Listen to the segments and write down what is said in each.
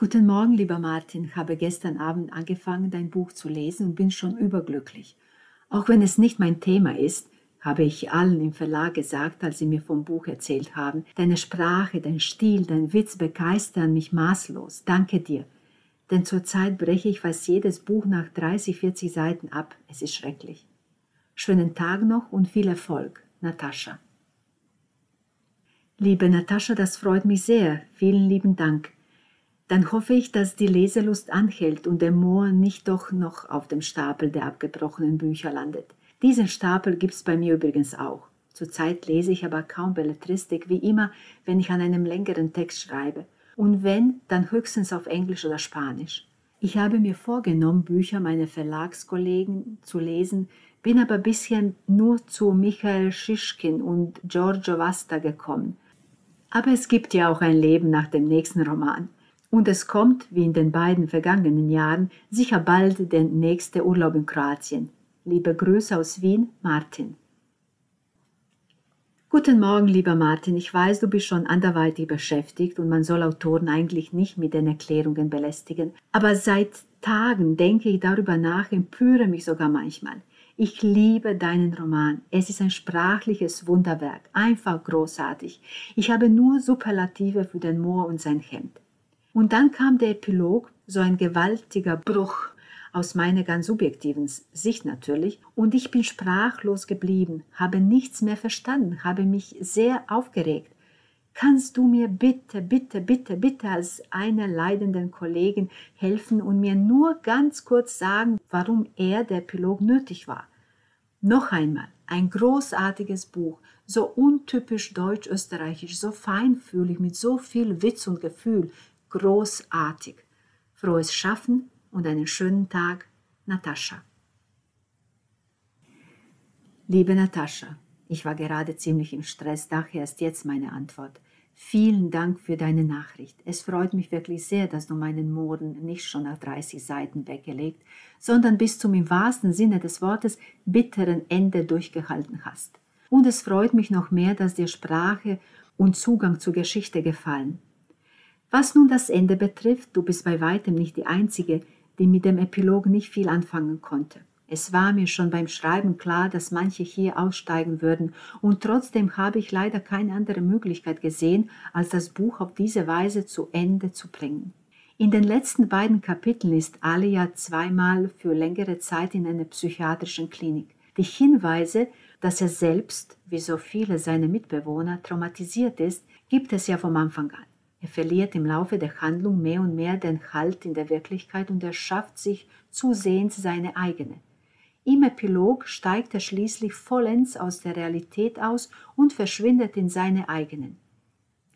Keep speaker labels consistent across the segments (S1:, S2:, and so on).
S1: Guten Morgen, lieber Martin. Habe gestern Abend angefangen, dein Buch zu lesen und bin schon überglücklich. Auch wenn es nicht mein Thema ist, habe ich allen im Verlag gesagt, als sie mir vom Buch erzählt haben. Deine Sprache, dein Stil, dein Witz begeistern mich maßlos. Danke dir. Denn zurzeit breche ich fast jedes Buch nach 30, 40 Seiten ab. Es ist schrecklich. Schönen Tag noch und viel Erfolg. Natascha. Liebe Natascha, das freut mich sehr. Vielen lieben Dank dann hoffe ich, dass die Leselust anhält und der Moor nicht doch noch auf dem Stapel der abgebrochenen Bücher landet. Diesen Stapel gibt's bei mir übrigens auch. Zurzeit lese ich aber kaum Belletristik, wie immer, wenn ich an einem längeren Text schreibe. Und wenn, dann höchstens auf Englisch oder Spanisch. Ich habe mir vorgenommen, Bücher meiner Verlagskollegen zu lesen, bin aber bisher nur zu Michael Schischkin und Giorgio Vasta gekommen. Aber es gibt ja auch ein Leben nach dem nächsten Roman. Und es kommt, wie in den beiden vergangenen Jahren, sicher bald der nächste Urlaub in Kroatien. Liebe Grüße aus Wien, Martin. Guten Morgen, lieber Martin. Ich weiß, du bist schon anderweitig beschäftigt und man soll Autoren eigentlich nicht mit den Erklärungen belästigen. Aber seit Tagen denke ich darüber nach, empöre mich sogar manchmal. Ich liebe deinen Roman. Es ist ein sprachliches Wunderwerk, einfach großartig. Ich habe nur Superlative für den Moor und sein Hemd. Und dann kam der Epilog, so ein gewaltiger Bruch aus meiner ganz subjektiven Sicht natürlich, und ich bin sprachlos geblieben, habe nichts mehr verstanden, habe mich sehr aufgeregt. Kannst du mir bitte, bitte, bitte, bitte als einer leidenden Kollegin helfen und mir nur ganz kurz sagen, warum er der Epilog nötig war? Noch einmal, ein großartiges Buch, so untypisch deutsch-österreichisch, so feinfühlig, mit so viel Witz und Gefühl, großartig. Frohes Schaffen und einen schönen Tag, Natascha. Liebe Natascha, ich war gerade ziemlich im Stress, daher ist jetzt meine Antwort. Vielen Dank für deine Nachricht. Es freut mich wirklich sehr, dass du meinen Moden nicht schon nach 30 Seiten weggelegt, sondern bis zum im wahrsten Sinne des Wortes bitteren Ende durchgehalten hast. Und es freut mich noch mehr, dass dir Sprache und Zugang zur Geschichte gefallen. Was nun das Ende betrifft, du bist bei weitem nicht die Einzige, die mit dem Epilog nicht viel anfangen konnte. Es war mir schon beim Schreiben klar, dass manche hier aussteigen würden, und trotzdem habe ich leider keine andere Möglichkeit gesehen, als das Buch auf diese Weise zu Ende zu bringen. In den letzten beiden Kapiteln ist Alia zweimal für längere Zeit in einer psychiatrischen Klinik. Die Hinweise, dass er selbst, wie so viele seiner Mitbewohner, traumatisiert ist, gibt es ja vom Anfang an. Er verliert im Laufe der Handlung mehr und mehr den Halt in der Wirklichkeit und erschafft sich zusehends seine eigene. Im Epilog steigt er schließlich vollends aus der Realität aus und verschwindet in seine eigenen.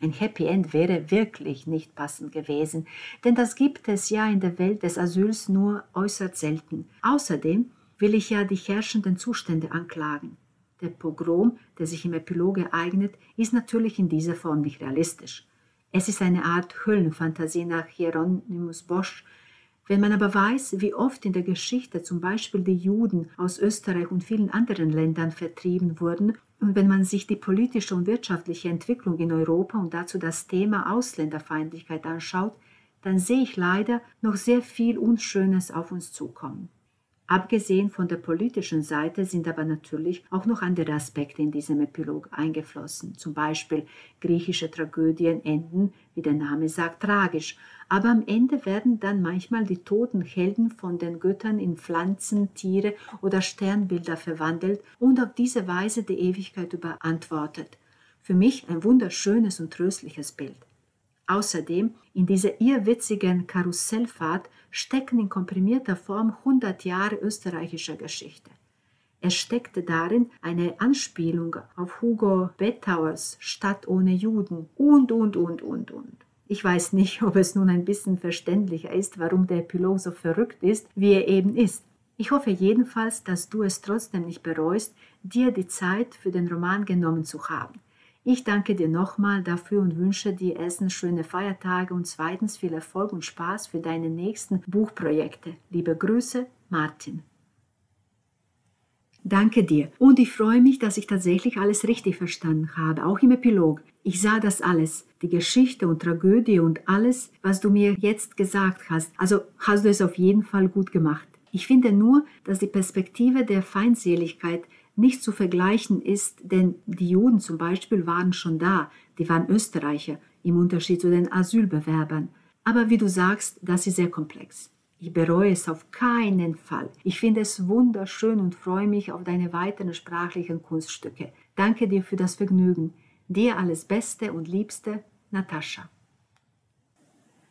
S1: Ein Happy End wäre wirklich nicht passend gewesen, denn das gibt es ja in der Welt des Asyls nur äußerst selten. Außerdem will ich ja die herrschenden Zustände anklagen. Der Pogrom, der sich im Epilog ereignet, ist natürlich in dieser Form nicht realistisch. Es ist eine Art Höllenfantasie nach Hieronymus Bosch. Wenn man aber weiß, wie oft in der Geschichte zum Beispiel die Juden aus Österreich und vielen anderen Ländern vertrieben wurden und wenn man sich die politische und wirtschaftliche Entwicklung in Europa und dazu das Thema Ausländerfeindlichkeit anschaut, dann sehe ich leider noch sehr viel Unschönes auf uns zukommen. Abgesehen von der politischen Seite sind aber natürlich auch noch andere Aspekte in diesem Epilog eingeflossen. Zum Beispiel griechische Tragödien enden, wie der Name sagt, tragisch. Aber am Ende werden dann manchmal die toten Helden von den Göttern in Pflanzen, Tiere oder Sternbilder verwandelt und auf diese Weise die Ewigkeit überantwortet. Für mich ein wunderschönes und tröstliches Bild. Außerdem in dieser irrwitzigen Karussellfahrt stecken in komprimierter Form 100 Jahre österreichischer Geschichte. Es steckte darin eine Anspielung auf Hugo Bettauers Stadt ohne Juden und, und, und, und, und. Ich weiß nicht, ob es nun ein bisschen verständlicher ist, warum der Epilog so verrückt ist, wie er eben ist. Ich hoffe jedenfalls, dass du es trotzdem nicht bereust, dir die Zeit für den Roman genommen zu haben. Ich danke dir nochmal dafür und wünsche dir erstens schöne Feiertage und zweitens viel Erfolg und Spaß für deine nächsten Buchprojekte. Liebe Grüße, Martin. Danke dir. Und ich freue mich, dass ich tatsächlich alles richtig verstanden habe, auch im Epilog. Ich sah das alles, die Geschichte und Tragödie und alles, was du mir jetzt gesagt hast. Also hast du es auf jeden Fall gut gemacht. Ich finde nur, dass die Perspektive der Feindseligkeit nicht zu vergleichen ist, denn die Juden zum Beispiel waren schon da, die waren Österreicher, im Unterschied zu den Asylbewerbern. Aber wie du sagst, das ist sehr komplex. Ich bereue es auf keinen Fall. Ich finde es wunderschön und freue mich auf deine weiteren sprachlichen Kunststücke. Danke dir für das Vergnügen. Dir alles Beste und Liebste, Natascha.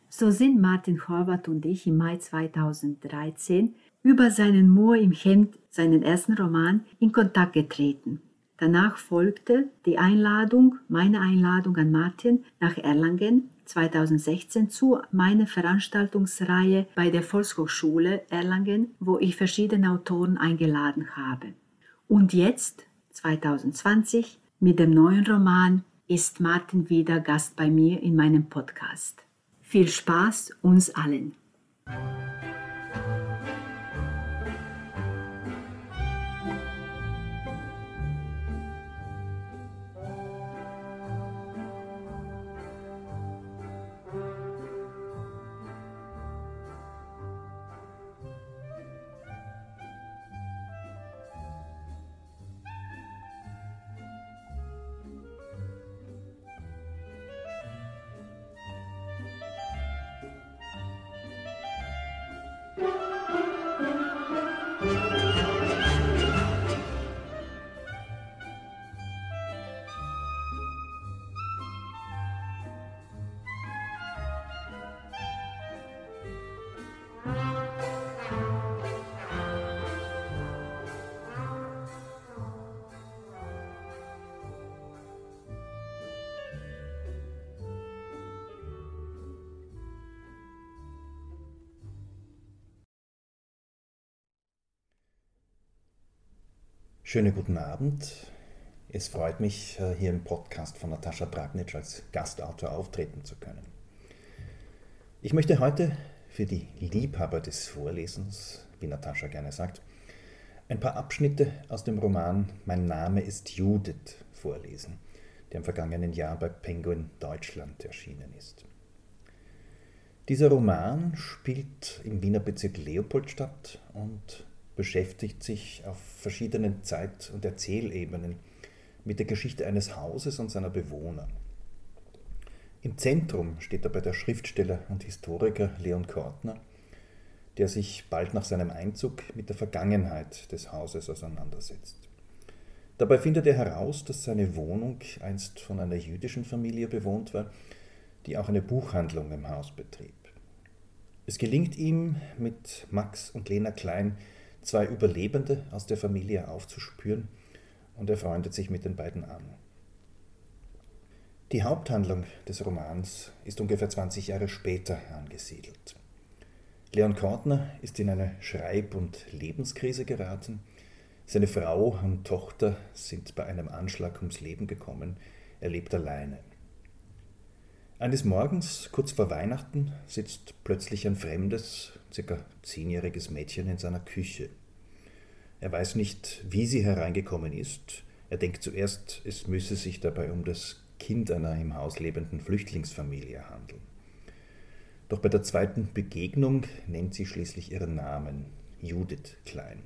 S1: So sind Martin Horvath und ich im Mai 2013 über seinen Moor im Hemd, seinen ersten Roman, in Kontakt getreten. Danach folgte die Einladung, meine Einladung an Martin nach Erlangen 2016 zu meiner Veranstaltungsreihe bei der Volkshochschule Erlangen, wo ich verschiedene Autoren eingeladen habe. Und jetzt, 2020, mit dem neuen Roman ist Martin wieder Gast bei mir in meinem Podcast. Viel Spaß uns allen!
S2: Schönen guten Abend. Es freut mich, äh, hier im Podcast von Natascha Pragnitsch als Gastautor auftreten zu können. Ich möchte heute für die Liebhaber des Vorlesens, wie Natascha gerne sagt, ein paar Abschnitte aus dem Roman Mein Name ist Judith vorlesen, der im vergangenen Jahr bei Penguin Deutschland erschienen ist. Dieser Roman spielt im Wiener Bezirk Leopoldstadt und beschäftigt sich auf verschiedenen Zeit- und Erzählebenen mit der Geschichte eines Hauses und seiner Bewohner. Im Zentrum steht dabei der Schriftsteller und Historiker Leon Kortner, der sich bald nach seinem Einzug mit der Vergangenheit des Hauses auseinandersetzt. Dabei findet er heraus, dass seine Wohnung einst von einer jüdischen Familie bewohnt war, die auch eine Buchhandlung im Haus betrieb. Es gelingt ihm, mit Max und Lena Klein zwei Überlebende aus der Familie aufzuspüren und er freundet sich mit den beiden an. Die Haupthandlung des Romans ist ungefähr 20 Jahre später angesiedelt. Leon Kortner ist in eine Schreib- und Lebenskrise geraten. Seine Frau und Tochter sind bei einem Anschlag ums Leben gekommen. Er lebt alleine. Eines Morgens, kurz vor Weihnachten, sitzt plötzlich ein fremdes, circa zehnjähriges Mädchen in seiner Küche. Er weiß nicht, wie sie hereingekommen ist. Er denkt zuerst, es müsse sich dabei um das Kind einer im Haus lebenden Flüchtlingsfamilie handeln. Doch bei der zweiten Begegnung nennt sie schließlich ihren Namen, Judith Klein.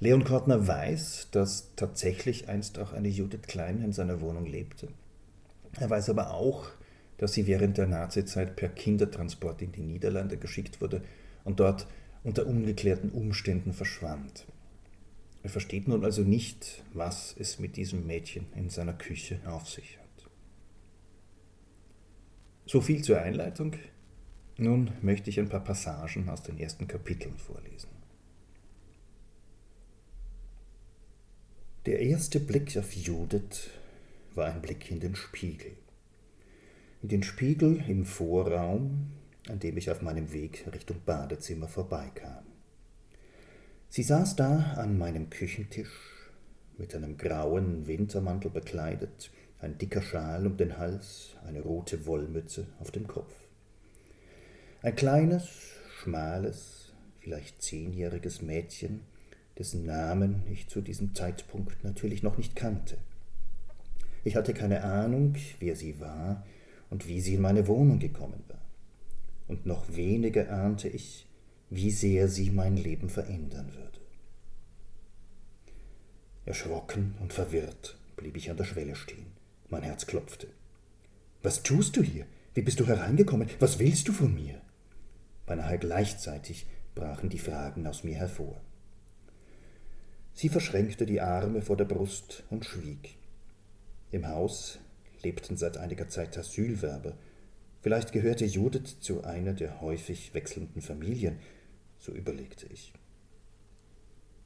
S2: Leon Kortner weiß, dass tatsächlich einst auch eine Judith Klein in seiner Wohnung lebte. Er weiß aber auch, dass sie während der Nazizeit per Kindertransport in die Niederlande geschickt wurde und dort unter ungeklärten Umständen verschwand. Er versteht nun also nicht, was es mit diesem Mädchen in seiner Küche auf sich hat. So viel zur Einleitung. Nun möchte ich ein paar Passagen aus den ersten Kapiteln vorlesen. Der erste Blick auf Judith war ein Blick in den Spiegel. In den Spiegel im Vorraum, an dem ich auf meinem Weg Richtung Badezimmer vorbeikam. Sie saß da an meinem Küchentisch, mit einem grauen Wintermantel bekleidet, ein dicker Schal um den Hals, eine rote Wollmütze auf dem Kopf. Ein kleines, schmales, vielleicht zehnjähriges Mädchen, dessen Namen ich zu diesem Zeitpunkt natürlich noch nicht kannte. Ich hatte keine Ahnung, wer sie war und wie sie in meine Wohnung gekommen war. Und noch weniger ahnte ich, wie sehr sie mein Leben verändern würde. Erschrocken und verwirrt blieb ich an der Schwelle stehen. Mein Herz klopfte. Was tust du hier? Wie bist du hereingekommen? Was willst du von mir? Beinahe gleichzeitig brachen die Fragen aus mir hervor. Sie verschränkte die Arme vor der Brust und schwieg. Im Haus lebten seit einiger Zeit Asylwerber. Vielleicht gehörte Judith zu einer der häufig wechselnden Familien, so überlegte ich.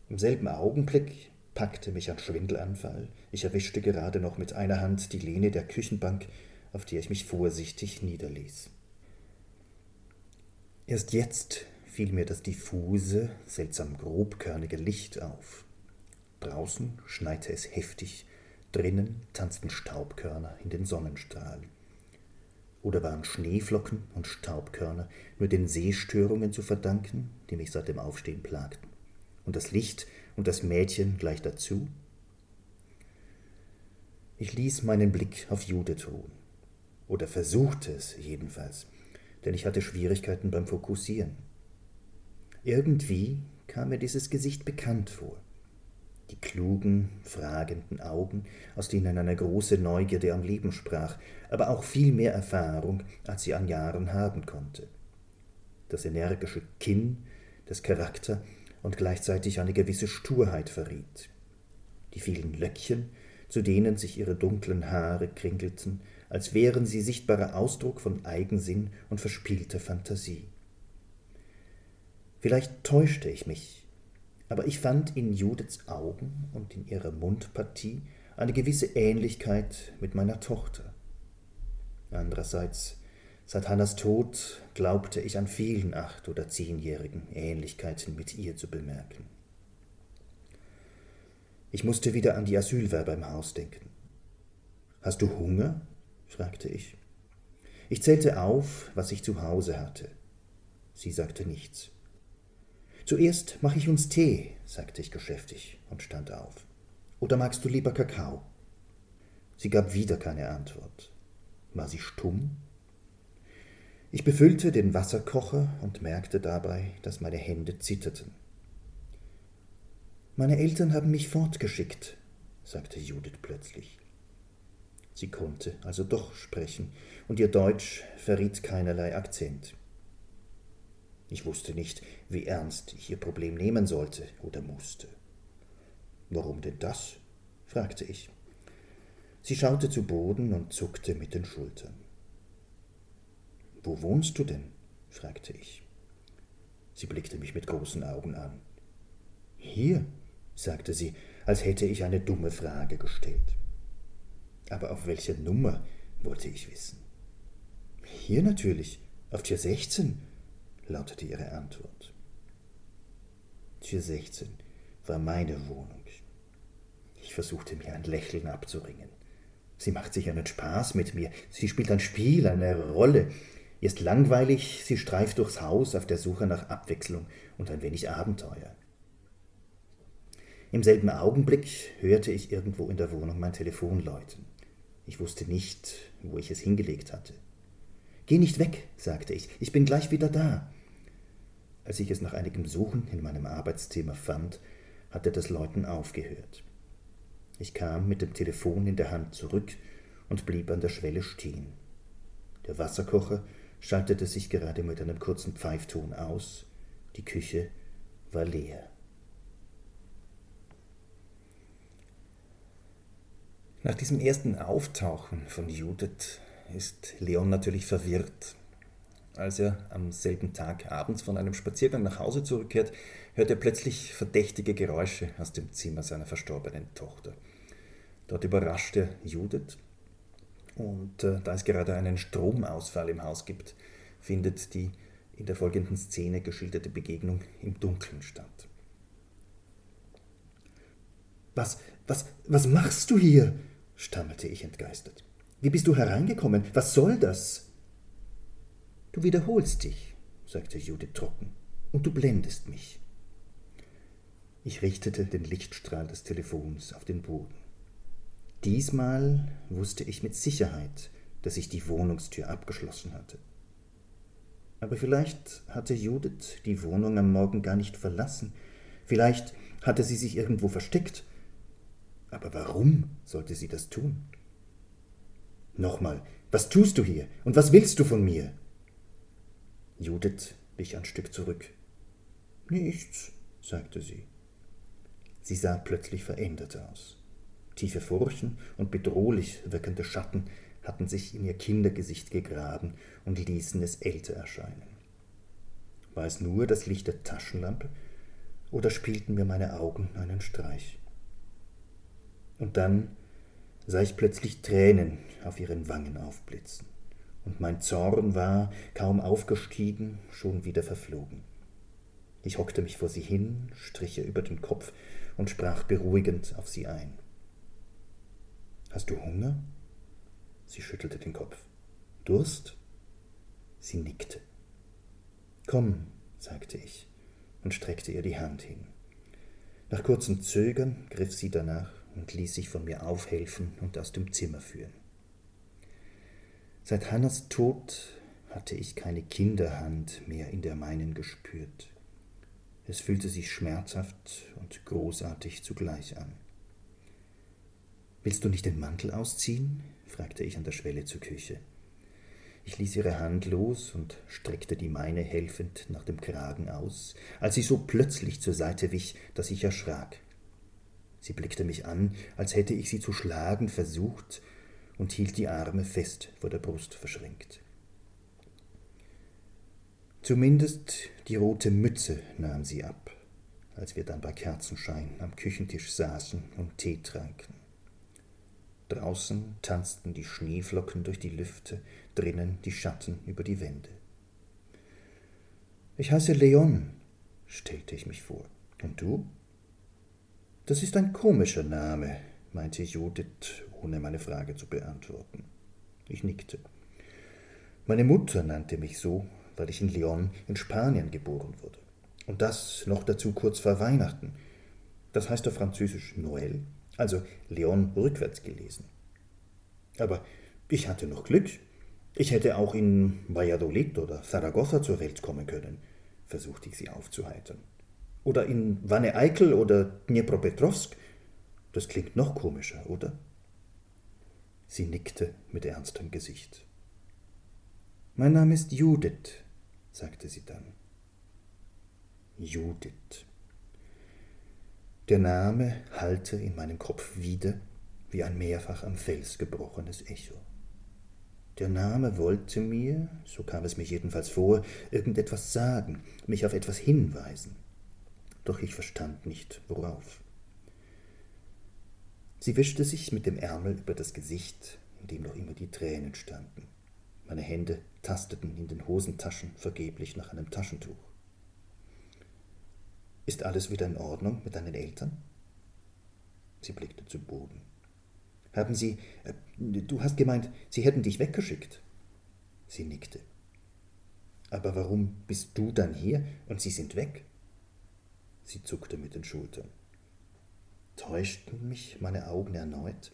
S2: Im selben Augenblick packte mich ein Schwindelanfall. Ich erwischte gerade noch mit einer Hand die Lehne der Küchenbank, auf der ich mich vorsichtig niederließ. Erst jetzt fiel mir das diffuse, seltsam grobkörnige Licht auf. Draußen schneite es heftig, drinnen tanzten Staubkörner in den Sonnenstrahlen. Oder waren Schneeflocken und Staubkörner nur den Sehstörungen zu verdanken, die mich seit dem Aufstehen plagten? Und das Licht und das Mädchen gleich dazu? Ich ließ meinen Blick auf Judith ruhen. Oder versuchte es jedenfalls, denn ich hatte Schwierigkeiten beim Fokussieren. Irgendwie kam mir dieses Gesicht bekannt vor. Die klugen, fragenden Augen, aus denen eine große Neugierde am Leben sprach, aber auch viel mehr Erfahrung, als sie an Jahren haben konnte. Das energische Kinn, das Charakter und gleichzeitig eine gewisse Sturheit verriet. Die vielen Löckchen, zu denen sich ihre dunklen Haare kringelten, als wären sie sichtbarer Ausdruck von Eigensinn und verspielter Fantasie. Vielleicht täuschte ich mich, aber ich fand in Judiths Augen und in ihrer Mundpartie eine gewisse Ähnlichkeit mit meiner Tochter. Andererseits, seit Hannas Tod glaubte ich an vielen acht- oder zehnjährigen Ähnlichkeiten mit ihr zu bemerken. Ich musste wieder an die Asylwerber im Haus denken. Hast du Hunger? fragte ich. Ich zählte auf, was ich zu Hause hatte. Sie sagte nichts. Zuerst mache ich uns Tee, sagte ich geschäftig und stand auf. Oder magst du lieber Kakao? Sie gab wieder keine Antwort. War sie stumm? Ich befüllte den Wasserkocher und merkte dabei, dass meine Hände zitterten. Meine Eltern haben mich fortgeschickt, sagte Judith plötzlich. Sie konnte also doch sprechen, und ihr Deutsch verriet keinerlei Akzent. Ich wusste nicht, wie ernst ich ihr Problem nehmen sollte oder musste. Warum denn das? fragte ich. Sie schaute zu Boden und zuckte mit den Schultern. Wo wohnst du denn? fragte ich. Sie blickte mich mit großen Augen an. Hier, sagte sie, als hätte ich eine dumme Frage gestellt. Aber auf welcher Nummer wollte ich wissen. Hier natürlich, auf Tür 16, lautete ihre Antwort. Tür 16 war meine Wohnung. Ich versuchte mir ein Lächeln abzuringen. Sie macht sich einen Spaß mit mir. Sie spielt ein Spiel, eine Rolle. Ihr ist langweilig, sie streift durchs Haus auf der Suche nach Abwechslung und ein wenig Abenteuer. Im selben Augenblick hörte ich irgendwo in der Wohnung mein Telefon läuten. Ich wusste nicht, wo ich es hingelegt hatte. Geh nicht weg, sagte ich, ich bin gleich wieder da. Als ich es nach einigem Suchen in meinem Arbeitszimmer fand, hatte das Läuten aufgehört. Ich kam mit dem Telefon in der Hand zurück und blieb an der Schwelle stehen. Der Wasserkocher schaltete sich gerade mit einem kurzen Pfeifton aus, die Küche war leer. Nach diesem ersten Auftauchen von Judith ist Leon natürlich verwirrt. Als er am selben Tag abends von einem Spaziergang nach Hause zurückkehrt, hört er plötzlich verdächtige Geräusche aus dem Zimmer seiner verstorbenen Tochter. Dort überrascht er Judith und äh, da es gerade einen Stromausfall im Haus gibt, findet die in der folgenden Szene geschilderte Begegnung im Dunkeln statt. Was, was, was machst du hier? stammelte ich entgeistert. Wie bist du hereingekommen? Was soll das? Du wiederholst dich, sagte Judith trocken, und du blendest mich. Ich richtete den Lichtstrahl des Telefons auf den Boden. Diesmal wusste ich mit Sicherheit, dass ich die Wohnungstür abgeschlossen hatte. Aber vielleicht hatte Judith die Wohnung am Morgen gar nicht verlassen. Vielleicht hatte sie sich irgendwo versteckt. Aber warum sollte sie das tun? Nochmal, was tust du hier und was willst du von mir? Judith wich ein Stück zurück. Nichts, sagte sie. Sie sah plötzlich verändert aus. Tiefe Furchen und bedrohlich wirkende Schatten hatten sich in ihr Kindergesicht gegraben und ließen es älter erscheinen. War es nur das Licht der Taschenlampe oder spielten mir meine Augen einen Streich? Und dann sah ich plötzlich Tränen auf ihren Wangen aufblitzen, und mein Zorn war, kaum aufgestiegen, schon wieder verflogen. Ich hockte mich vor sie hin, strich ihr über den Kopf und sprach beruhigend auf sie ein. Hast du Hunger? Sie schüttelte den Kopf. Durst? Sie nickte. Komm, sagte ich und streckte ihr die Hand hin. Nach kurzem Zögern griff sie danach und ließ sich von mir aufhelfen und aus dem Zimmer führen. Seit Hannas Tod hatte ich keine Kinderhand mehr in der meinen gespürt. Es fühlte sich schmerzhaft und großartig zugleich an. Willst du nicht den Mantel ausziehen? fragte ich an der Schwelle zur Küche. Ich ließ ihre Hand los und streckte die meine helfend nach dem Kragen aus, als sie so plötzlich zur Seite wich, dass ich erschrak. Sie blickte mich an, als hätte ich sie zu schlagen versucht, und hielt die Arme fest vor der Brust verschränkt. Zumindest die rote Mütze nahm sie ab, als wir dann bei Kerzenschein am Küchentisch saßen und Tee tranken. Draußen tanzten die Schneeflocken durch die Lüfte, drinnen die Schatten über die Wände. Ich heiße Leon, stellte ich mich vor. Und du? Das ist ein komischer Name, meinte Judith, ohne meine Frage zu beantworten. Ich nickte. Meine Mutter nannte mich so, weil ich in Lyon in Spanien geboren wurde. Und das noch dazu kurz vor Weihnachten. Das heißt auf Französisch Noël also Leon rückwärts gelesen. Aber ich hatte noch Glück. Ich hätte auch in Valladolid oder Zaragoza zur Welt kommen können, versuchte ich sie aufzuheitern. Oder in Wanne Eickel oder Dnipropetrovsk. Das klingt noch komischer, oder? Sie nickte mit ernstem Gesicht. Mein Name ist Judith, sagte sie dann. Judith. Der Name hallte in meinem Kopf wieder wie ein mehrfach am Fels gebrochenes Echo. Der Name wollte mir, so kam es mir jedenfalls vor, irgendetwas sagen, mich auf etwas hinweisen. Doch ich verstand nicht, worauf. Sie wischte sich mit dem Ärmel über das Gesicht, in dem noch immer die Tränen standen. Meine Hände tasteten in den Hosentaschen vergeblich nach einem Taschentuch. Ist alles wieder in Ordnung mit deinen Eltern? Sie blickte zu Boden. Haben Sie. Äh, du hast gemeint, sie hätten dich weggeschickt. Sie nickte. Aber warum bist du dann hier und sie sind weg? Sie zuckte mit den Schultern. Täuschten mich meine Augen erneut?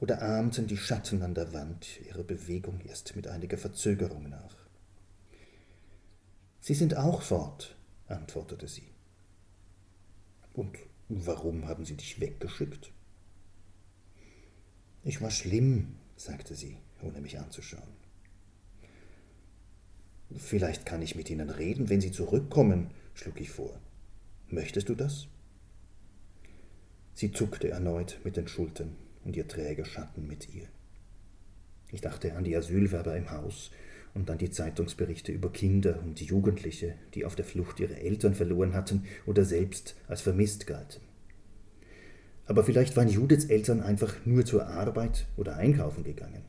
S2: Oder ahmten die Schatten an der Wand ihre Bewegung erst mit einiger Verzögerung nach? Sie sind auch fort, antwortete sie. Und warum haben sie dich weggeschickt? Ich war schlimm, sagte sie, ohne mich anzuschauen. Vielleicht kann ich mit ihnen reden, wenn sie zurückkommen, schlug ich vor. Möchtest du das? Sie zuckte erneut mit den Schultern und ihr träger Schatten mit ihr. Ich dachte an die Asylwerber im Haus und an die Zeitungsberichte über Kinder und Jugendliche, die auf der Flucht ihre Eltern verloren hatten oder selbst als vermisst galten. Aber vielleicht waren Judiths Eltern einfach nur zur Arbeit oder einkaufen gegangen.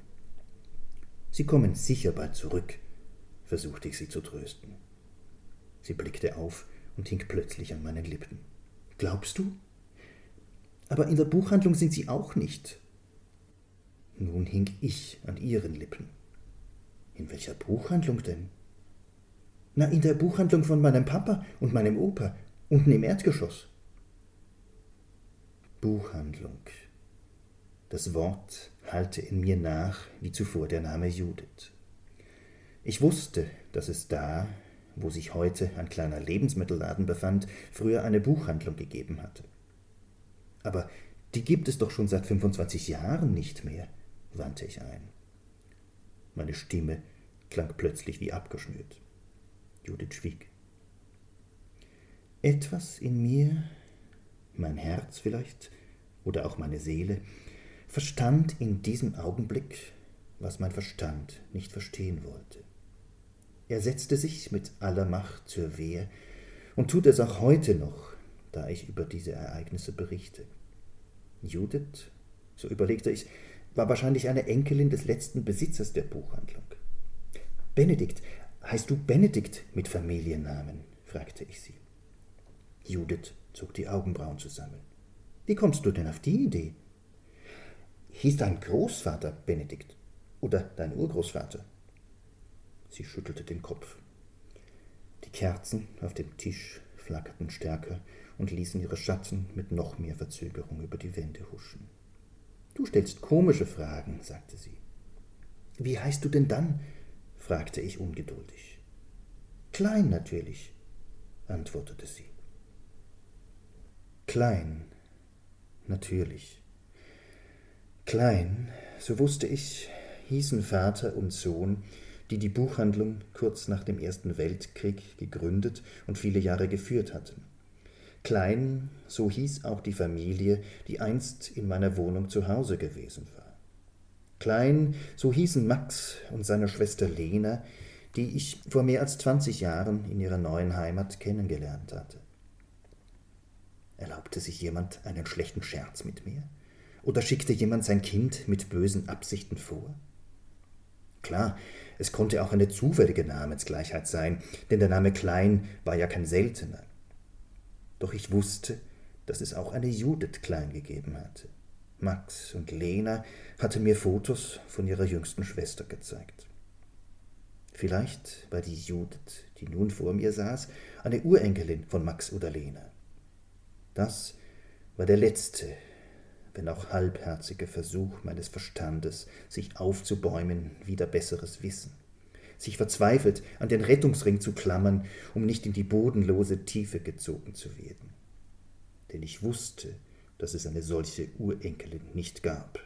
S2: Sie kommen sicher bald zurück, versuchte ich sie zu trösten. Sie blickte auf und hing plötzlich an meinen Lippen. Glaubst du? Aber in der Buchhandlung sind sie auch nicht. Nun hing ich an ihren Lippen. In welcher Buchhandlung denn? Na, in der Buchhandlung von meinem Papa und meinem Opa, unten im Erdgeschoss. Buchhandlung. Das Wort hallte in mir nach, wie zuvor der Name Judith. Ich wusste, dass es da, wo sich heute ein kleiner Lebensmittelladen befand, früher eine Buchhandlung gegeben hatte. Aber die gibt es doch schon seit 25 Jahren nicht mehr, wandte ich ein. Meine Stimme klang plötzlich wie abgeschnürt. Judith schwieg. Etwas in mir, mein Herz vielleicht, oder auch meine Seele, verstand in diesem Augenblick, was mein Verstand nicht verstehen wollte. Er setzte sich mit aller Macht zur Wehr und tut es auch heute noch, da ich über diese Ereignisse berichte. Judith, so überlegte ich, war wahrscheinlich eine Enkelin des letzten Besitzers der Buchhandlung. Benedikt, heißt du Benedikt mit Familiennamen? fragte ich sie. Judith zog die Augenbrauen zusammen. Wie kommst du denn auf die Idee? Hieß dein Großvater Benedikt oder dein Urgroßvater? Sie schüttelte den Kopf. Die Kerzen auf dem Tisch flackerten stärker und ließen ihre Schatten mit noch mehr Verzögerung über die Wände huschen. Du stellst komische Fragen, sagte sie. Wie heißt du denn dann? fragte ich ungeduldig. Klein natürlich, antwortete sie. Klein, natürlich. Klein, so wusste ich, hießen Vater und Sohn, die die Buchhandlung kurz nach dem Ersten Weltkrieg gegründet und viele Jahre geführt hatten. Klein, so hieß auch die Familie, die einst in meiner Wohnung zu Hause gewesen war. Klein, so hießen Max und seine Schwester Lena, die ich vor mehr als zwanzig Jahren in ihrer neuen Heimat kennengelernt hatte. Erlaubte sich jemand einen schlechten Scherz mit mir? Oder schickte jemand sein Kind mit bösen Absichten vor? Klar, es konnte auch eine zufällige Namensgleichheit sein, denn der Name Klein war ja kein seltener. Doch ich wusste, dass es auch eine Judith Klein gegeben hatte. Max und Lena hatten mir Fotos von ihrer jüngsten Schwester gezeigt. Vielleicht war die Judith, die nun vor mir saß, eine Urenkelin von Max oder Lena. Das war der letzte, wenn auch halbherzige Versuch meines Verstandes, sich aufzubäumen wider besseres Wissen, sich verzweifelt an den Rettungsring zu klammern, um nicht in die bodenlose Tiefe gezogen zu werden. Denn ich wusste, dass es eine solche Urenkelin nicht gab,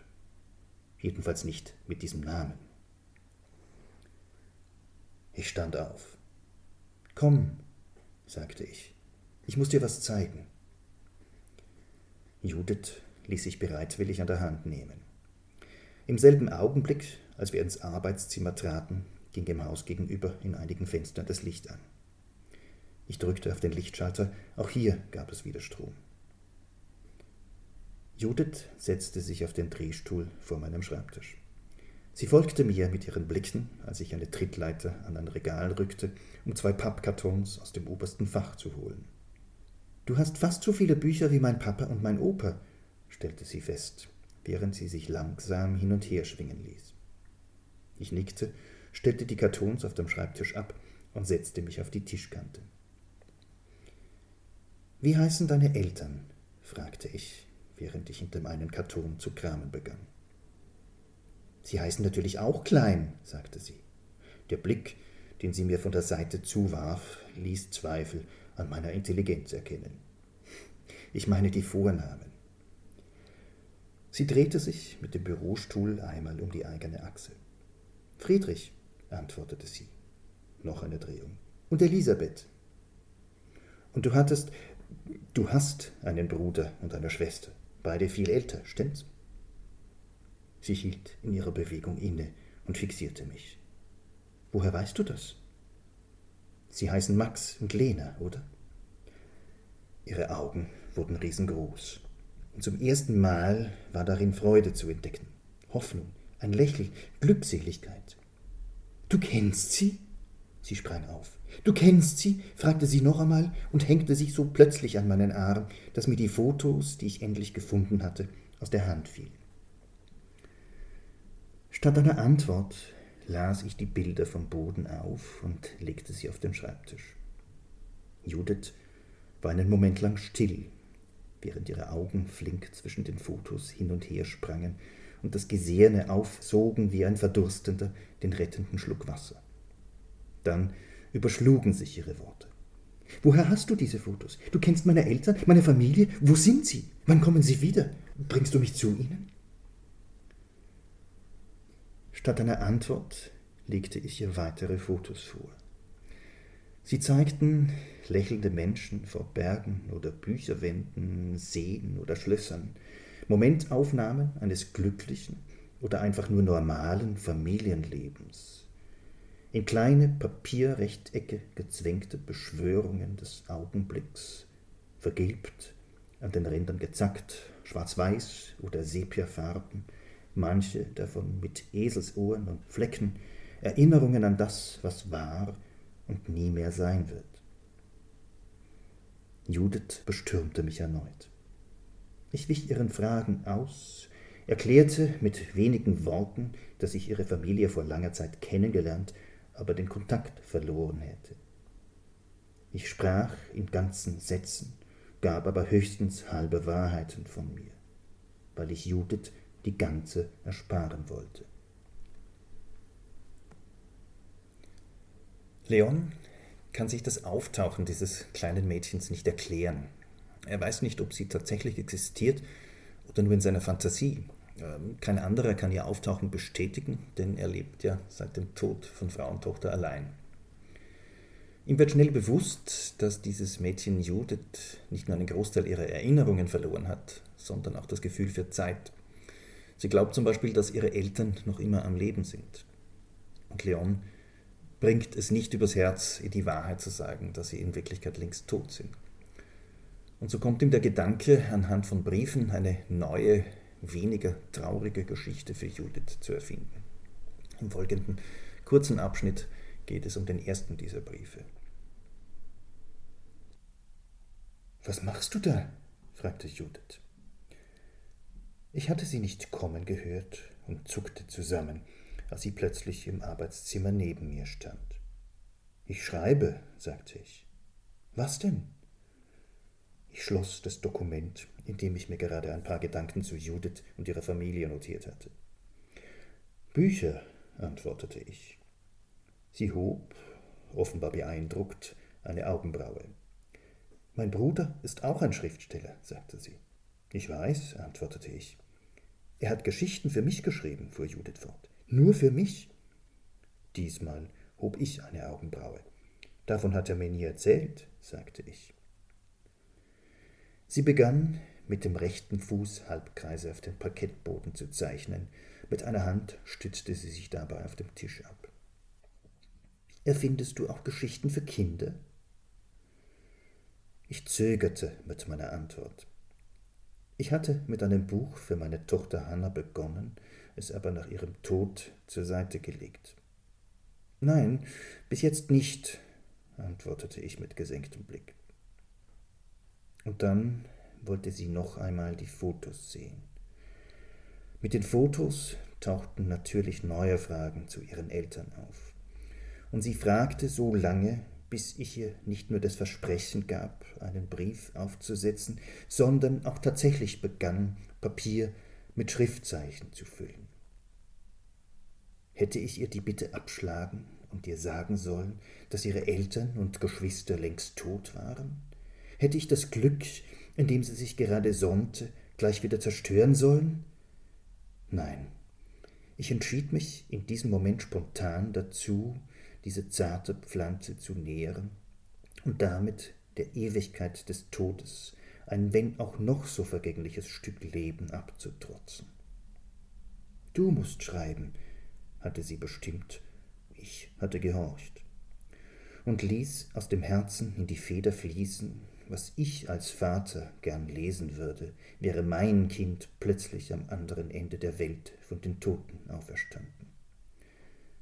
S2: jedenfalls nicht mit diesem Namen. Ich stand auf. Komm, sagte ich, ich muss dir was zeigen. Judith ließ sich bereitwillig an der Hand nehmen. Im selben Augenblick, als wir ins Arbeitszimmer traten, ging im Haus gegenüber in einigen Fenstern das Licht an. Ich drückte auf den Lichtschalter, auch hier gab es wieder Strom. Judith setzte sich auf den Drehstuhl vor meinem Schreibtisch. Sie folgte mir mit ihren Blicken, als ich eine Trittleiter an ein Regal rückte, um zwei Pappkartons aus dem obersten Fach zu holen. Du hast fast so viele Bücher wie mein Papa und mein Opa, stellte sie fest, während sie sich langsam hin und her schwingen ließ. Ich nickte, stellte die Kartons auf dem Schreibtisch ab und setzte mich auf die Tischkante. Wie heißen deine Eltern? fragte ich, während ich hinter meinen Karton zu kramen begann. Sie heißen natürlich auch Klein, sagte sie. Der Blick, den sie mir von der Seite zuwarf, ließ Zweifel an meiner Intelligenz erkennen. Ich meine die Vornamen. Sie drehte sich mit dem Bürostuhl einmal um die eigene Achse. Friedrich, antwortete sie. Noch eine Drehung. Und Elisabeth. Und du hattest, du hast einen Bruder und eine Schwester, beide viel älter, stimmt's? Sie hielt in ihrer Bewegung inne und fixierte mich. Woher weißt du das? Sie heißen Max und Lena, oder? Ihre Augen wurden riesengroß. Und zum ersten Mal war darin Freude zu entdecken, Hoffnung, ein Lächeln, Glückseligkeit. Du kennst sie? Sie sprang auf. Du kennst sie? fragte sie noch einmal und hängte sich so plötzlich an meinen Arm, dass mir die Fotos, die ich endlich gefunden hatte, aus der Hand fielen. Statt einer Antwort las ich die Bilder vom Boden auf und legte sie auf den Schreibtisch. Judith war einen Moment lang still, während ihre Augen flink zwischen den Fotos hin und her sprangen und das Gesehene aufsogen wie ein Verdurstender den rettenden Schluck Wasser. Dann überschlugen sich ihre Worte. Woher hast du diese Fotos? Du kennst meine Eltern, meine Familie. Wo sind sie? Wann kommen sie wieder? Bringst du mich zu ihnen? Statt einer Antwort legte ich ihr weitere Fotos vor. Sie zeigten lächelnde Menschen vor Bergen oder Bücherwänden, Seen oder Schlössern, Momentaufnahmen eines glücklichen oder einfach nur normalen Familienlebens, in kleine Papierrechtecke gezwängte Beschwörungen des Augenblicks, vergilbt, an den Rändern gezackt, schwarz-weiß oder sepiafarben, manche davon mit Eselsohren und Flecken, Erinnerungen an das, was war und nie mehr sein wird. Judith bestürmte mich erneut. Ich wich ihren Fragen aus, erklärte mit wenigen Worten, dass ich ihre Familie vor langer Zeit kennengelernt, aber den Kontakt verloren hätte. Ich sprach in ganzen Sätzen, gab aber höchstens halbe Wahrheiten von mir, weil ich Judith die ganze ersparen wollte. Leon kann sich das Auftauchen dieses kleinen Mädchens nicht erklären. Er weiß nicht, ob sie tatsächlich existiert oder nur in seiner Fantasie. Ähm, kein anderer kann ihr Auftauchen bestätigen, denn er lebt ja seit dem Tod von Frau und Tochter allein. Ihm wird schnell bewusst, dass dieses Mädchen Judith nicht nur einen Großteil ihrer Erinnerungen verloren hat, sondern auch das Gefühl für Zeit. Sie glaubt zum Beispiel, dass ihre Eltern noch immer am Leben sind. Und Leon bringt es nicht übers Herz, ihr die Wahrheit zu sagen, dass sie in Wirklichkeit längst tot sind. Und so kommt ihm der Gedanke, anhand von Briefen eine neue, weniger traurige Geschichte für Judith zu erfinden. Im folgenden kurzen Abschnitt geht es um den ersten dieser Briefe. Was machst du da? fragte Judith. Ich hatte sie nicht kommen gehört und zuckte zusammen als sie plötzlich im Arbeitszimmer neben mir stand. Ich schreibe, sagte ich. Was denn? Ich schloss das Dokument, in dem ich mir gerade ein paar Gedanken zu Judith und ihrer Familie notiert hatte. Bücher, antwortete ich. Sie hob, offenbar beeindruckt, eine Augenbraue. Mein Bruder ist auch ein Schriftsteller, sagte sie. Ich weiß, antwortete ich. Er hat Geschichten für mich geschrieben, fuhr Judith fort. Nur für mich? Diesmal hob ich eine Augenbraue. Davon hat er mir nie erzählt, sagte ich. Sie begann mit dem rechten Fuß Halbkreise auf den Parkettboden zu zeichnen. Mit einer Hand stützte sie sich dabei auf dem Tisch ab. Erfindest du auch Geschichten für Kinder? Ich zögerte mit meiner Antwort. Ich hatte mit einem Buch für meine Tochter Hannah begonnen es aber nach ihrem Tod zur Seite gelegt. Nein, bis jetzt nicht, antwortete ich mit gesenktem Blick. Und dann wollte sie noch einmal die Fotos sehen. Mit den Fotos tauchten natürlich neue Fragen zu ihren Eltern auf. Und sie fragte so lange, bis ich ihr nicht nur das Versprechen gab, einen Brief aufzusetzen, sondern auch tatsächlich begann, Papier mit Schriftzeichen zu füllen. Hätte ich ihr die Bitte abschlagen und ihr sagen sollen, dass ihre Eltern und Geschwister längst tot waren? Hätte ich das Glück, in dem sie sich gerade sonnte, gleich wieder zerstören sollen? Nein, ich entschied mich in diesem Moment spontan dazu, diese zarte Pflanze zu nähren und damit der Ewigkeit des Todes ein wenn auch noch so vergängliches Stück Leben abzutrotzen. Du musst schreiben, hatte sie bestimmt, ich hatte gehorcht, und ließ aus dem Herzen in die Feder fließen, was ich als Vater gern lesen würde, wäre mein Kind plötzlich am anderen Ende der Welt von den Toten auferstanden.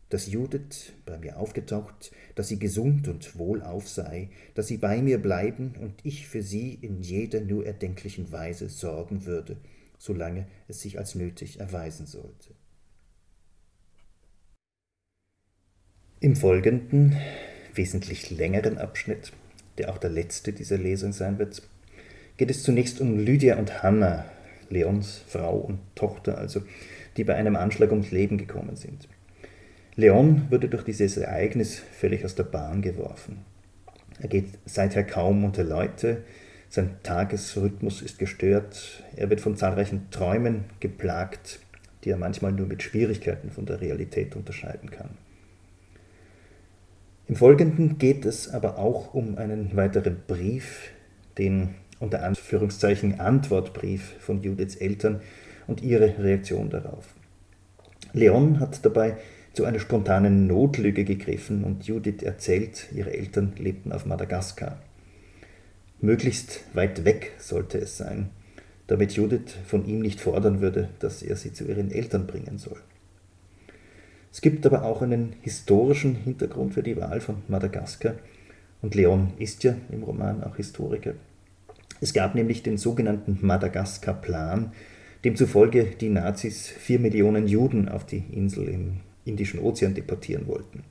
S2: Dass Judith bei mir aufgetaucht, dass sie gesund und wohlauf sei, dass sie bei mir bleiben und ich für sie in jeder nur erdenklichen Weise sorgen würde, solange es sich als nötig erweisen sollte. Im folgenden, wesentlich längeren Abschnitt, der auch der letzte dieser Lesung sein wird, geht es zunächst um Lydia und Hannah, Leons Frau und Tochter, also die bei einem Anschlag ums Leben gekommen sind. Leon wurde durch dieses Ereignis völlig aus der Bahn geworfen. Er geht seither kaum unter Leute, sein Tagesrhythmus ist gestört, er wird von zahlreichen Träumen geplagt, die er manchmal nur mit Schwierigkeiten von der Realität unterscheiden kann. Im Folgenden geht es aber auch um einen weiteren Brief, den unter Anführungszeichen Antwortbrief von Judiths Eltern und ihre Reaktion darauf. Leon hat dabei zu einer spontanen Notlüge gegriffen und Judith erzählt, ihre Eltern lebten auf Madagaskar. Möglichst weit weg sollte es sein, damit Judith von ihm nicht fordern würde, dass er sie zu ihren Eltern bringen soll. Es gibt aber auch einen historischen Hintergrund für die Wahl von Madagaskar und Leon ist ja im Roman auch Historiker. Es gab nämlich den sogenannten Madagaskar-Plan, demzufolge die Nazis vier Millionen Juden auf die Insel im Indischen Ozean deportieren wollten.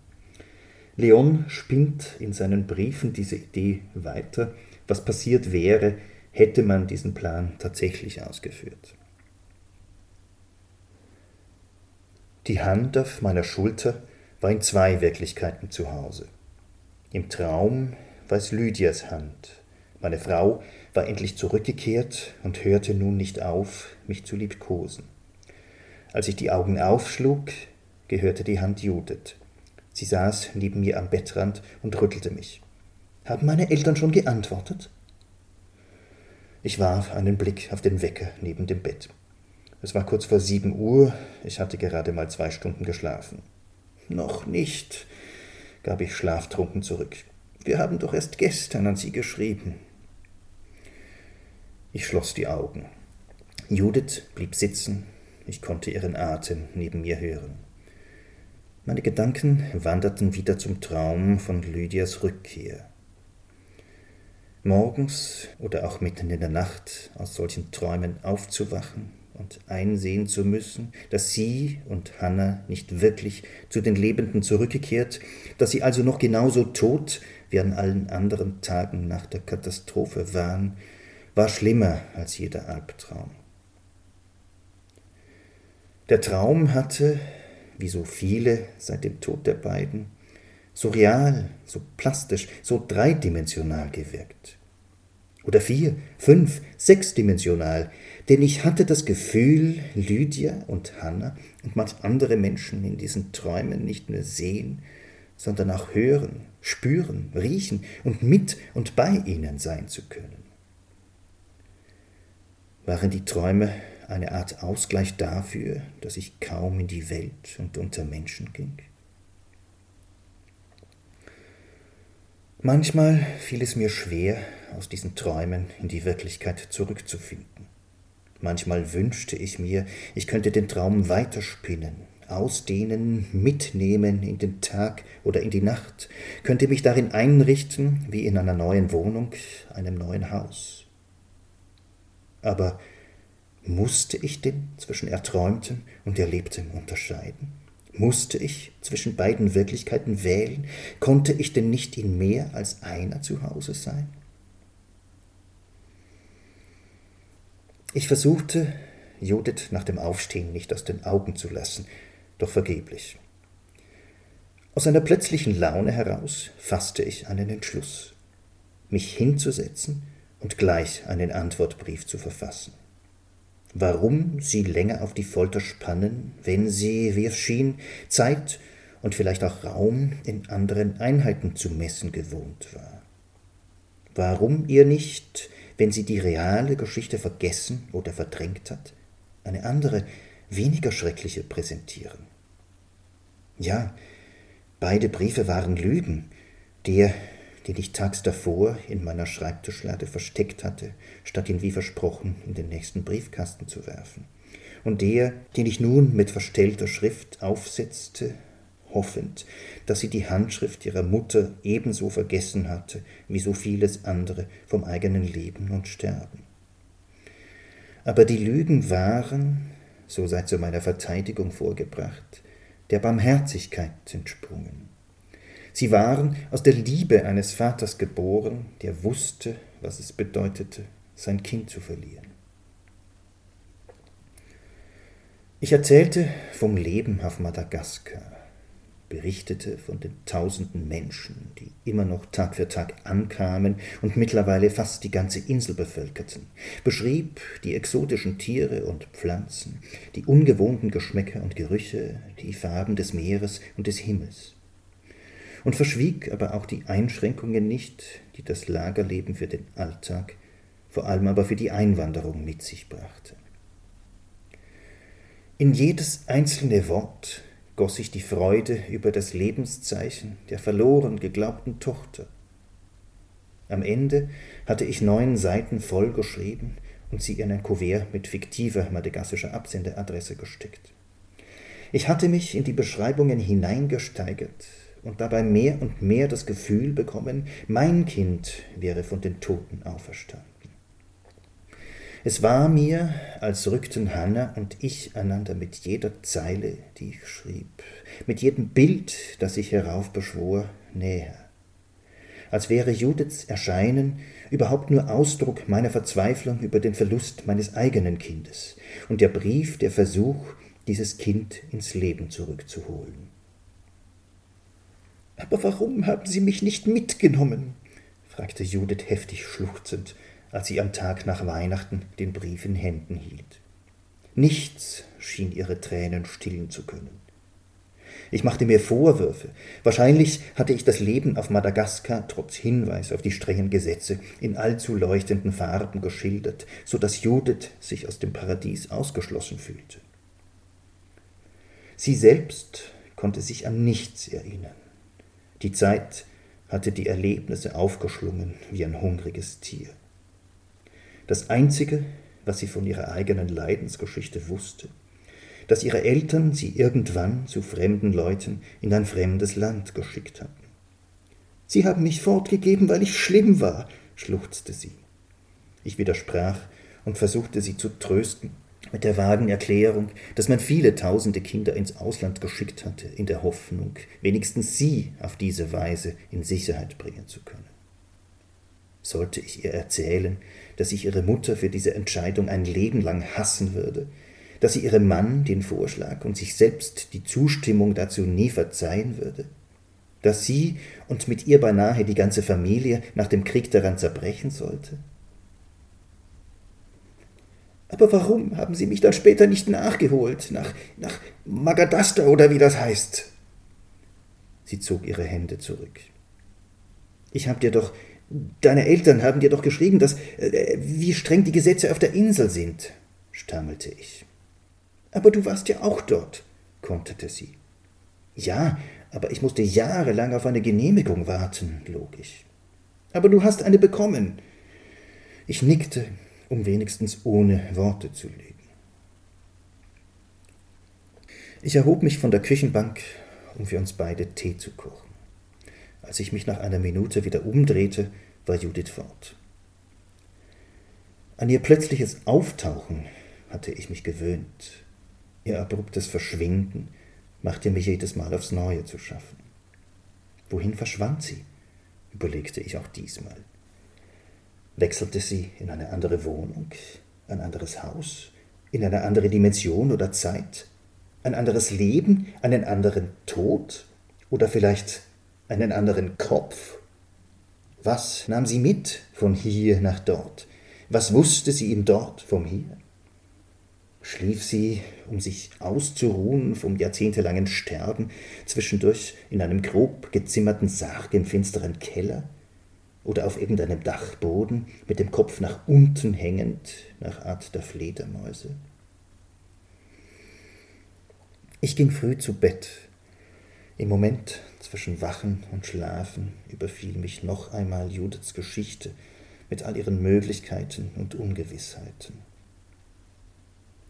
S2: Leon spinnt in seinen Briefen diese Idee weiter, was passiert wäre, hätte man diesen Plan tatsächlich ausgeführt. Die Hand auf meiner Schulter war in zwei Wirklichkeiten zu Hause. Im Traum war es Lydias Hand. Meine Frau war endlich zurückgekehrt und hörte nun nicht auf, mich zu liebkosen. Als ich die Augen aufschlug, gehörte die Hand Judith. Sie saß neben mir am Bettrand und rüttelte mich. Haben meine Eltern schon geantwortet? Ich warf einen Blick auf den Wecker neben dem Bett. Es war kurz vor sieben Uhr, ich hatte gerade mal zwei Stunden geschlafen. Noch nicht, gab ich schlaftrunken zurück. Wir haben doch erst gestern an Sie geschrieben. Ich schloss die Augen. Judith blieb sitzen, ich konnte ihren Atem neben mir hören. Meine Gedanken wanderten wieder zum Traum von Lydias Rückkehr. Morgens oder auch mitten in der Nacht aus solchen Träumen aufzuwachen und einsehen zu müssen, dass sie und Hannah nicht wirklich zu den Lebenden zurückgekehrt, dass sie also noch genauso tot wie an allen anderen Tagen nach der Katastrophe waren, war schlimmer als jeder Albtraum. Der Traum hatte, wie so viele seit dem Tod der beiden, so real, so plastisch, so dreidimensional gewirkt. Oder vier, fünf, sechsdimensional, denn ich hatte das Gefühl, Lydia und Hannah und manch andere Menschen in diesen Träumen nicht nur sehen, sondern auch hören, spüren, riechen und mit und bei ihnen sein zu können. Waren die Träume eine Art Ausgleich dafür, dass ich kaum in die Welt und unter Menschen ging? Manchmal fiel es mir schwer, aus diesen Träumen in die Wirklichkeit zurückzufinden. Manchmal wünschte ich mir, ich könnte den Traum weiterspinnen, ausdehnen, mitnehmen in den Tag oder in die Nacht, könnte mich darin einrichten wie in einer neuen Wohnung, einem neuen Haus. Aber musste ich denn zwischen Erträumtem und Erlebtem unterscheiden? Musste ich zwischen beiden Wirklichkeiten wählen? Konnte ich denn nicht in mehr als einer zu Hause sein? Ich versuchte, Judith nach dem Aufstehen nicht aus den Augen zu lassen, doch vergeblich. Aus einer plötzlichen Laune heraus fasste ich einen Entschluss, mich hinzusetzen und gleich einen Antwortbrief zu verfassen warum sie länger auf die Folter spannen, wenn sie, wie es schien, Zeit und vielleicht auch Raum in anderen Einheiten zu messen gewohnt war. Warum ihr nicht, wenn sie die reale Geschichte vergessen oder verdrängt hat, eine andere, weniger schreckliche präsentieren? Ja, beide Briefe waren Lügen, der, den ich tags davor in meiner Schreibtischlade versteckt hatte, statt ihn wie versprochen in den nächsten Briefkasten zu werfen. Und der, den ich nun mit verstellter Schrift aufsetzte, hoffend, dass sie die Handschrift ihrer Mutter ebenso vergessen hatte wie so vieles andere vom eigenen Leben und Sterben. Aber die Lügen waren, so sei zu meiner Verteidigung vorgebracht, der Barmherzigkeit entsprungen. Sie waren aus der Liebe eines Vaters geboren, der wusste, was es bedeutete, sein Kind zu verlieren. Ich erzählte vom Leben auf Madagaskar, berichtete von den tausenden Menschen, die immer noch Tag für Tag ankamen und mittlerweile fast die ganze Insel bevölkerten, beschrieb die exotischen Tiere und Pflanzen, die ungewohnten Geschmäcker und Gerüche, die Farben des Meeres und des Himmels und verschwieg aber auch die Einschränkungen nicht, die das Lagerleben für den Alltag, vor allem aber für die Einwanderung mit sich brachte. In jedes einzelne Wort goss ich die Freude über das Lebenszeichen der verloren geglaubten Tochter. Am Ende hatte ich neun Seiten vollgeschrieben und sie in ein Kuvert mit fiktiver madagassischer Absenderadresse gesteckt. Ich hatte mich in die Beschreibungen hineingesteigert und dabei mehr und mehr das Gefühl bekommen, mein Kind wäre von den Toten auferstanden. Es war mir, als rückten Hannah und ich einander mit jeder Zeile, die ich schrieb, mit jedem Bild, das ich heraufbeschwor, näher. Als wäre Judiths Erscheinen überhaupt nur Ausdruck meiner Verzweiflung über den Verlust meines eigenen Kindes und der Brief der Versuch, dieses Kind ins Leben zurückzuholen. Aber warum haben Sie mich nicht mitgenommen? fragte Judith heftig schluchzend als sie am Tag nach Weihnachten den Brief in Händen hielt. Nichts schien ihre Tränen stillen zu können. Ich machte mir Vorwürfe. Wahrscheinlich hatte ich das Leben auf Madagaskar trotz Hinweis auf die strengen Gesetze in allzu leuchtenden Farben geschildert, so dass Judith sich aus dem Paradies ausgeschlossen fühlte. Sie selbst konnte sich an nichts erinnern. Die Zeit hatte die Erlebnisse aufgeschlungen wie ein hungriges Tier. Das Einzige, was sie von ihrer eigenen Leidensgeschichte wusste, dass ihre Eltern sie irgendwann zu fremden Leuten in ein fremdes Land geschickt hatten. Sie haben mich fortgegeben, weil ich schlimm war, schluchzte sie. Ich widersprach und versuchte sie zu trösten mit der vagen Erklärung, dass man viele tausende Kinder ins Ausland geschickt hatte, in der Hoffnung, wenigstens sie auf diese Weise in Sicherheit bringen zu können. Sollte ich ihr erzählen, dass ich ihre Mutter für diese Entscheidung ein Leben lang hassen würde, dass sie ihrem Mann den Vorschlag und sich selbst die Zustimmung dazu nie verzeihen würde, dass sie und mit ihr beinahe die ganze Familie nach dem Krieg daran zerbrechen sollte? Aber warum haben Sie mich dann später nicht nachgeholt, nach, nach Magadasta oder wie das heißt? Sie zog ihre Hände zurück. Ich habe dir doch Deine Eltern haben dir doch geschrieben, dass äh, wie streng die Gesetze auf der Insel sind, stammelte ich. Aber du warst ja auch dort, konterte sie. Ja, aber ich musste jahrelang auf eine Genehmigung warten, log ich. Aber du hast eine bekommen. Ich nickte, um wenigstens ohne Worte zu legen. Ich erhob mich von der Küchenbank, um für uns beide Tee zu kochen. Als ich mich nach einer Minute wieder umdrehte, war Judith fort. An ihr plötzliches Auftauchen hatte ich mich gewöhnt. Ihr abruptes Verschwinden machte mir jedes Mal aufs Neue zu schaffen. Wohin verschwand sie? überlegte ich auch diesmal. Wechselte sie in eine andere Wohnung, ein anderes Haus, in eine andere Dimension oder Zeit, ein anderes Leben, einen anderen Tod oder vielleicht einen anderen Kopf? Was nahm sie mit von hier nach dort? Was wusste sie ihm dort vom Hier? Schlief sie, um sich auszuruhen vom jahrzehntelangen Sterben, zwischendurch in einem grob gezimmerten Sarg im finsteren Keller? Oder auf irgendeinem Dachboden, mit dem Kopf nach unten hängend, nach Art der Fledermäuse? Ich ging früh zu Bett. Im Moment zwischen Wachen und Schlafen überfiel mich noch einmal Judiths Geschichte mit all ihren Möglichkeiten und Ungewissheiten.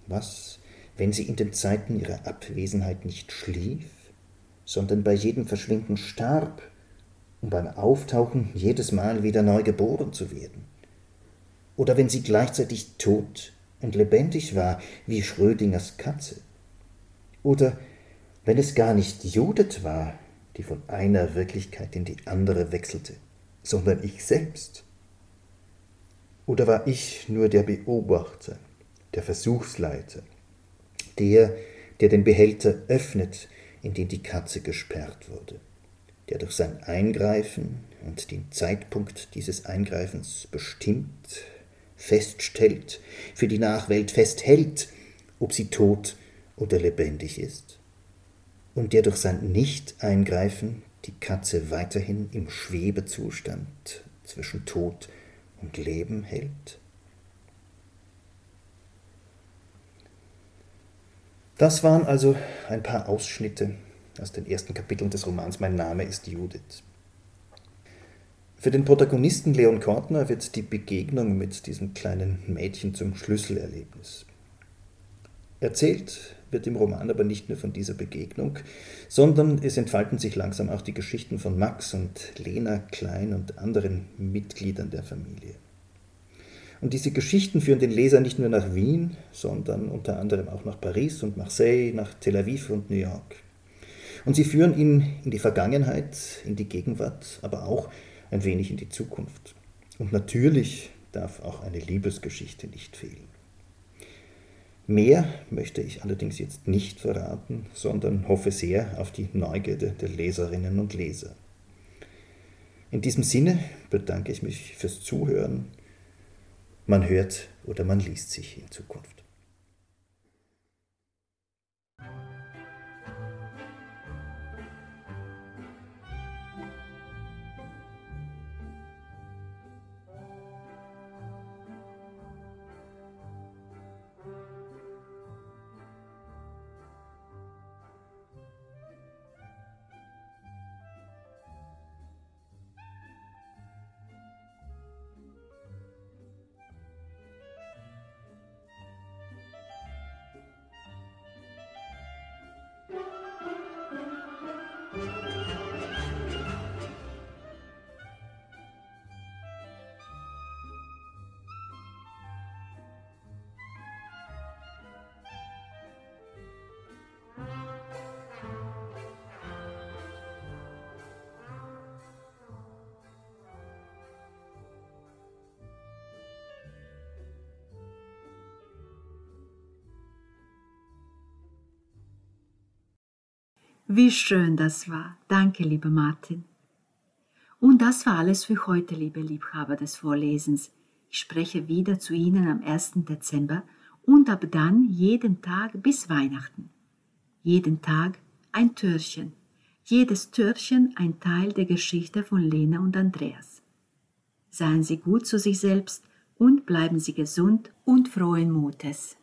S2: Was, wenn sie in den Zeiten ihrer Abwesenheit nicht schlief, sondern bei jedem Verschwinden starb, um beim Auftauchen jedes Mal wieder neu geboren zu werden? Oder wenn sie gleichzeitig tot und lebendig war, wie Schrödingers Katze? Oder wenn es gar nicht Judith war, die von einer Wirklichkeit in die andere wechselte, sondern ich selbst. Oder war ich nur der Beobachter, der Versuchsleiter, der, der den Behälter öffnet, in den die Katze gesperrt wurde, der durch sein Eingreifen und den Zeitpunkt dieses Eingreifens bestimmt, feststellt, für die Nachwelt festhält, ob sie tot oder lebendig ist, und der durch sein Nicht-Eingreifen die Katze weiterhin im Schwebezustand zwischen Tod und Leben hält? Das waren also ein paar Ausschnitte aus den ersten Kapiteln des Romans Mein Name ist Judith. Für den Protagonisten Leon Kortner wird die Begegnung mit diesem kleinen Mädchen zum Schlüsselerlebnis. Erzählt wird im Roman aber nicht nur von dieser Begegnung, sondern es entfalten sich langsam auch die Geschichten von Max und Lena Klein und anderen Mitgliedern der Familie. Und diese Geschichten führen den Leser nicht nur nach Wien, sondern unter anderem auch nach Paris und Marseille, nach Tel Aviv und New York. Und sie führen ihn in die Vergangenheit, in die Gegenwart, aber auch ein wenig in die Zukunft. Und natürlich darf auch eine Liebesgeschichte nicht fehlen. Mehr möchte ich allerdings jetzt nicht verraten, sondern hoffe sehr auf die Neugierde der Leserinnen und Leser. In diesem Sinne bedanke ich mich fürs Zuhören. Man hört oder man liest sich in Zukunft.
S1: Wie schön das war. Danke, lieber Martin. Und das war alles für heute, liebe Liebhaber des Vorlesens. Ich spreche wieder zu Ihnen am 1. Dezember und ab dann jeden Tag bis Weihnachten. Jeden Tag ein Türchen. Jedes Türchen ein Teil der Geschichte von Lena und Andreas. Seien Sie gut zu sich selbst und bleiben Sie gesund und frohen Mutes.